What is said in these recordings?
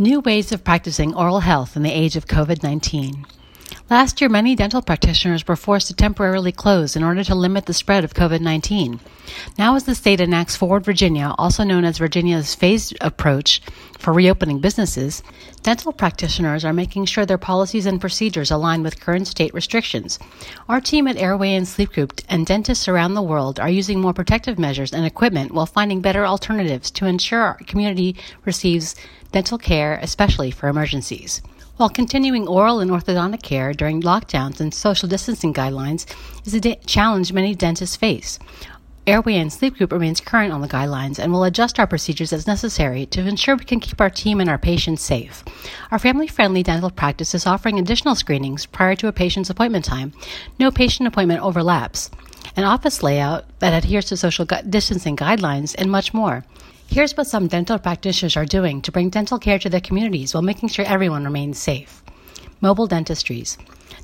New ways of practicing oral health in the age of COVID 19. Last year, many dental practitioners were forced to temporarily close in order to limit the spread of COVID 19. Now, as the state enacts Forward Virginia, also known as Virginia's phased approach for reopening businesses, dental practitioners are making sure their policies and procedures align with current state restrictions. Our team at Airway and Sleep Group and dentists around the world are using more protective measures and equipment while finding better alternatives to ensure our community receives dental care, especially for emergencies. While continuing oral and orthodontic care during lockdowns and social distancing guidelines is a challenge many dentists face. Airway and Sleep Group remains current on the guidelines and will adjust our procedures as necessary to ensure we can keep our team and our patients safe. Our family friendly dental practice is offering additional screenings prior to a patient's appointment time, no patient appointment overlaps, an office layout that adheres to social distancing guidelines, and much more. Here's what some dental practitioners are doing to bring dental care to their communities while making sure everyone remains safe. Mobile dentistries.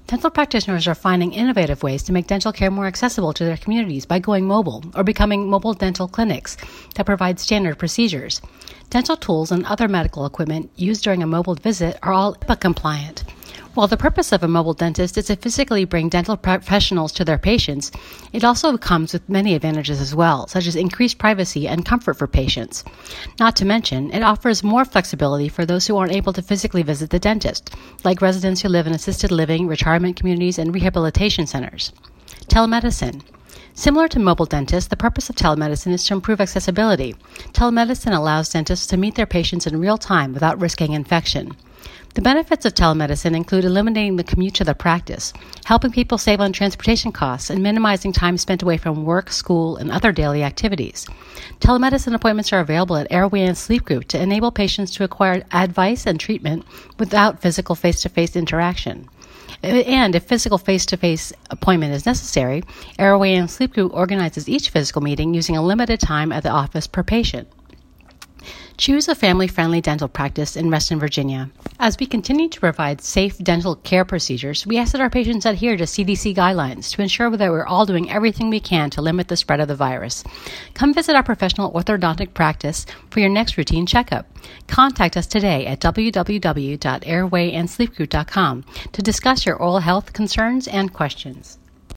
Dental practitioners are finding innovative ways to make dental care more accessible to their communities by going mobile or becoming mobile dental clinics that provide standard procedures. Dental tools and other medical equipment used during a mobile visit are all HIPAA compliant. While the purpose of a mobile dentist is to physically bring dental professionals to their patients, it also comes with many advantages as well, such as increased privacy and comfort for patients. Not to mention, it offers more flexibility for those who aren't able to physically visit the dentist, like residents who live in assisted living, retirement communities, and rehabilitation centers. Telemedicine. Similar to mobile dentists, the purpose of telemedicine is to improve accessibility. Telemedicine allows dentists to meet their patients in real time without risking infection. The benefits of telemedicine include eliminating the commute to the practice, helping people save on transportation costs, and minimizing time spent away from work, school, and other daily activities. Telemedicine appointments are available at Airway and Sleep Group to enable patients to acquire advice and treatment without physical face to face interaction. And if physical face to face appointment is necessary, Airway and Sleep Group organizes each physical meeting using a limited time at the office per patient. Choose a family friendly dental practice in Reston, Virginia. As we continue to provide safe dental care procedures, we ask that our patients adhere to CDC guidelines to ensure that we're all doing everything we can to limit the spread of the virus. Come visit our professional orthodontic practice for your next routine checkup. Contact us today at www.airwayandsleepgroup.com to discuss your oral health concerns and questions.